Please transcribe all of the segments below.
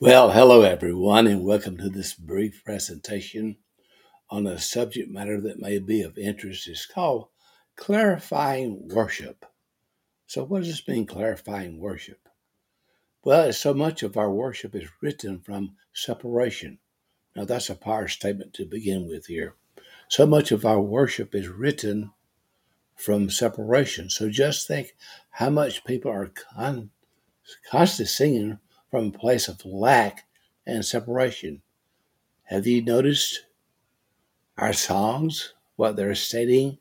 Well, hello everyone, and welcome to this brief presentation on a subject matter that may be of interest. It's called clarifying worship. So, what does this mean, clarifying worship? Well, so much of our worship is written from separation. Now, that's a power statement to begin with here. So much of our worship is written from separation. So, just think how much people are con- constantly singing from a place of lack and separation. Have you noticed our songs, what they're stating?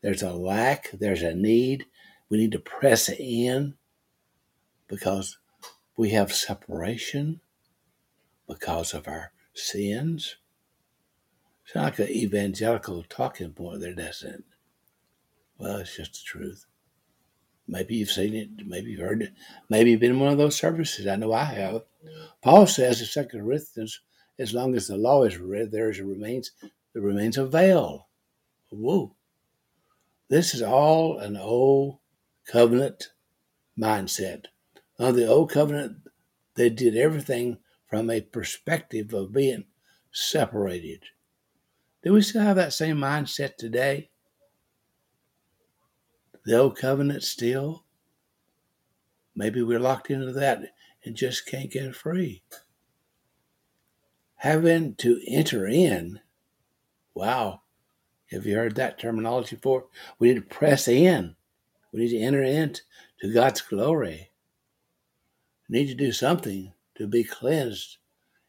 There's a lack, there's a need. We need to press in because we have separation because of our sins. It's like an evangelical talking point there, doesn't it? Well, it's just the truth. Maybe you've seen it, maybe you've heard it, maybe you've been in one of those services. I know I have. Paul says in Second Corinthians, as long as the law is read, there is remains there remains a veil. Whoa. This is all an old covenant mindset. Under the old covenant, they did everything from a perspective of being separated. Do we still have that same mindset today? The old covenant still? Maybe we're locked into that and just can't get free. Having to enter in, wow, have you heard that terminology before? We need to press in. We need to enter into God's glory. We need to do something to be cleansed,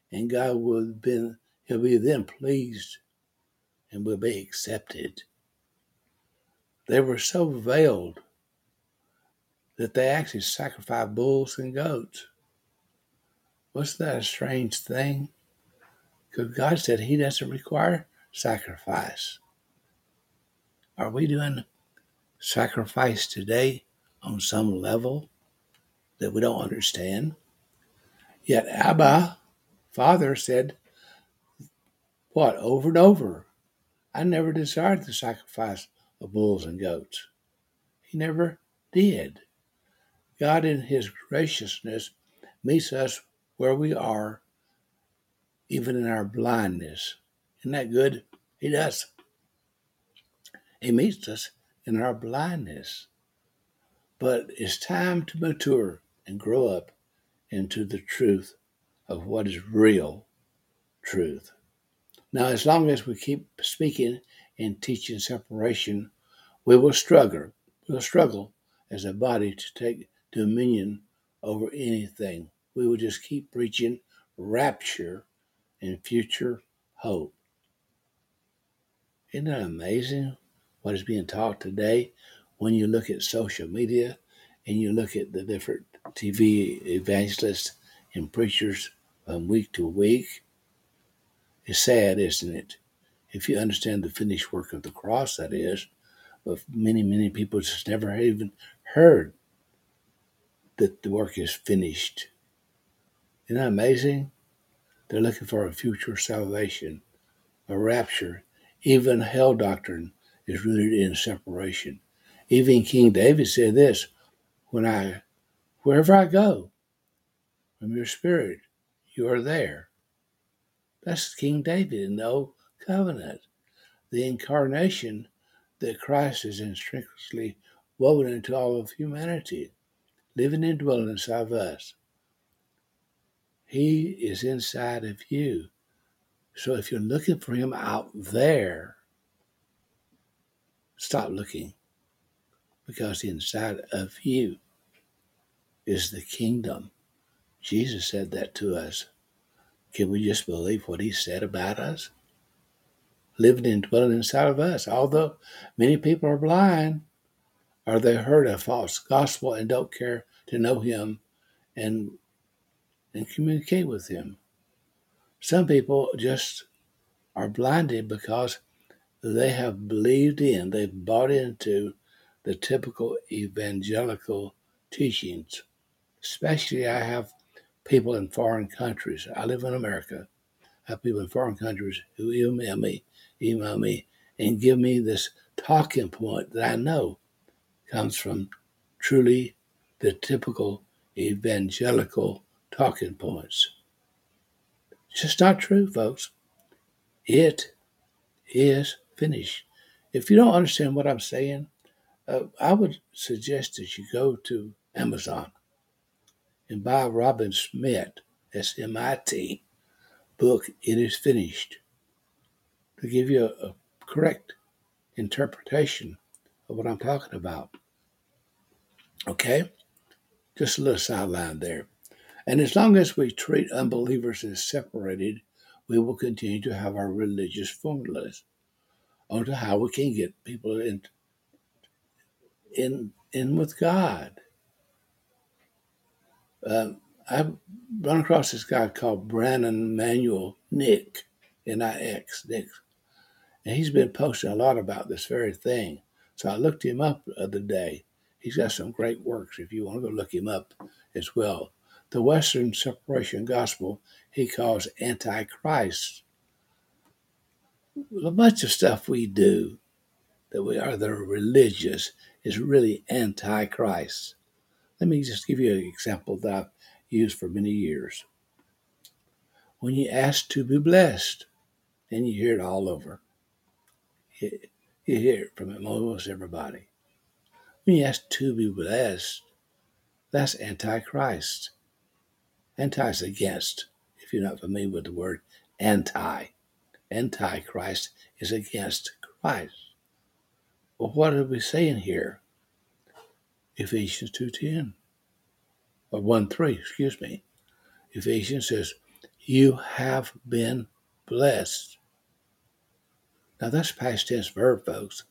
and God will be He'll be then pleased and will be accepted. They were so veiled that they actually sacrificed bulls and goats. Wasn't that a strange thing? Because God said He doesn't require sacrifice. Are we doing sacrifice today on some level that we don't understand? Yet Abba, Father, said, what, over and over? I never desired the sacrifice of bulls and goats. He never did. God, in His graciousness, meets us where we are, even in our blindness. Isn't that good? He does. He meets us in our blindness. But it's time to mature and grow up into the truth of what is real truth. Now, as long as we keep speaking and teaching separation, we will struggle. We'll struggle as a body to take dominion over anything. We will just keep preaching rapture and future hope. Isn't that amazing what is being taught today when you look at social media and you look at the different TV evangelists and preachers from week to week? It's sad, isn't it? If you understand the finished work of the cross, that is, but many, many people just never even heard that the work is finished. Isn't that amazing? They're looking for a future salvation, a rapture. Even hell doctrine is rooted in separation. Even King David said this when I wherever I go, from your spirit, you are there. That's King David in the old covenant. The incarnation that Christ is intrinsically woven into all of humanity, living and dwelling inside of us. He is inside of you. So if you're looking for him out there, stop looking because inside of you is the kingdom. Jesus said that to us. Can we just believe what he said about us? Living and dwelling inside of us. Although many people are blind, or they heard a false gospel and don't care to know him and and communicate with him. Some people just are blinded because they have believed in, they've bought into the typical evangelical teachings. Especially, I have people in foreign countries. I live in America. I have people in foreign countries who email me, email me, and give me this talking point that I know comes from truly the typical evangelical talking points. It's just not true, folks. It is finished. If you don't understand what I'm saying, uh, I would suggest that you go to Amazon and buy Robin Smith, S M I T, book, It is Finished, to give you a, a correct interpretation of what I'm talking about. Okay? Just a little sideline there. And as long as we treat unbelievers as separated, we will continue to have our religious formulas on how we can get people in in in with God. Uh, I've run across this guy called Brandon Manuel Nick, N-I-X, Nick, and he's been posting a lot about this very thing. So I looked him up the other day. He's got some great works if you want to go look him up as well. The Western separation gospel he calls antichrist. A bunch of stuff we do that we are the religious is really antichrist. Let me just give you an example that I've used for many years. When you ask to be blessed, and you hear it all over, you, hear it from almost everybody. When you ask to be blessed, that's antichrist. Anti is against. If you're not familiar with the word anti, antichrist is against Christ. Well, what are we saying here? Ephesians 2.10 or 1.3, excuse me. Ephesians says, you have been blessed. Now that's past tense verb, folks.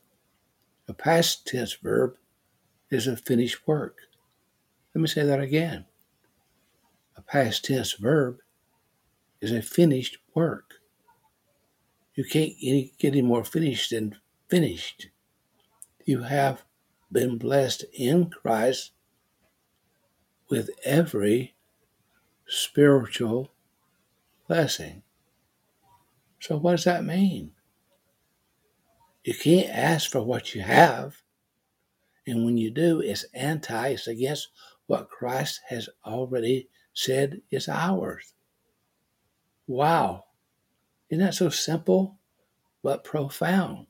A past tense verb is a finished work. Let me say that again. A past tense verb is a finished work. You can't get any more finished than finished. You have been blessed in Christ with every spiritual blessing. So, what does that mean? You can't ask for what you have. And when you do, it's anti, it's against what Christ has already said is ours. Wow. Isn't that so simple but profound?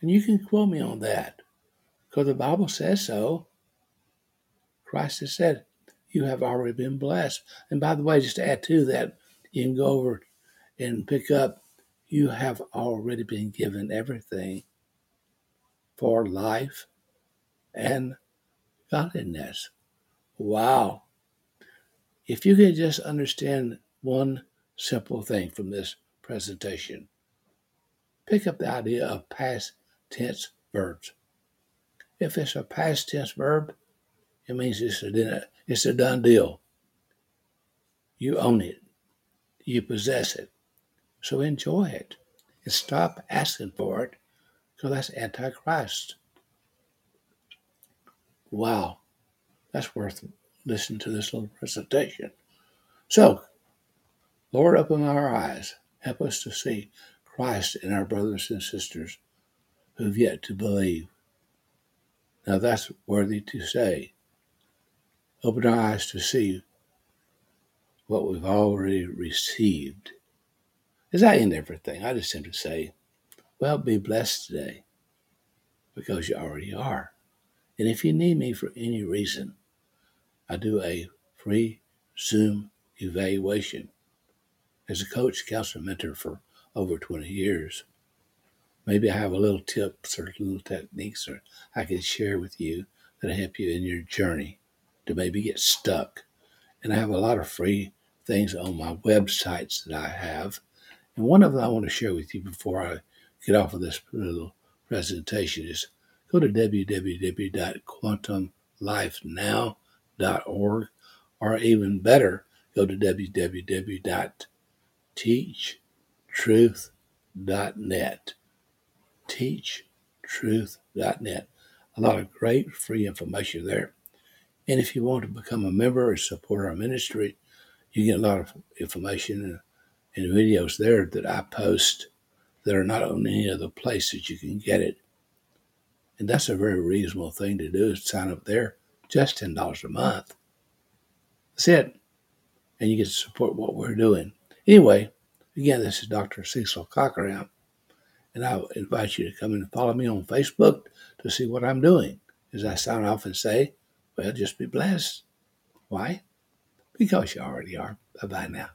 And you can quote me on that because the Bible says so. Christ has said, You have already been blessed. And by the way, just to add to that, you can go over and pick up, You have already been given everything for life and godliness. Wow. If you can just understand one simple thing from this presentation, pick up the idea of past tense verbs. If it's a past tense verb, it means it's a, it's a done deal. You own it, you possess it. So enjoy it and stop asking for it because that's Antichrist. Wow, that's worth listening to this little presentation. So, Lord, open our eyes. Help us to see Christ in our brothers and sisters who've yet to believe. Now that's worthy to say. Open our eyes to see what we've already received. As I end everything, I just simply say, well, be blessed today because you already are. And if you need me for any reason, I do a free Zoom evaluation as a coach, counselor, mentor for over 20 years. Maybe I have a little tips or little techniques or I can share with you that help you in your journey to maybe get stuck. And I have a lot of free things on my websites that I have. And one of them I want to share with you before I get off of this little presentation is go to www.quantumlifenow.org or even better, go to www.teachtruth.net teachtruth.net. A lot of great free information there. And if you want to become a member or support our ministry, you get a lot of information and, videos there that I post that are not on any other places you can get it. And that's a very reasonable thing to do is sign up there, just $10 a month. That's it. And you get to support what we're doing. Anyway, again, this is Dr. Cecil Cockeram, and I invite you to come and follow me on Facebook to see what I'm doing. As I sign off and say, well, just be blessed. Why? Because you already are. Bye bye now.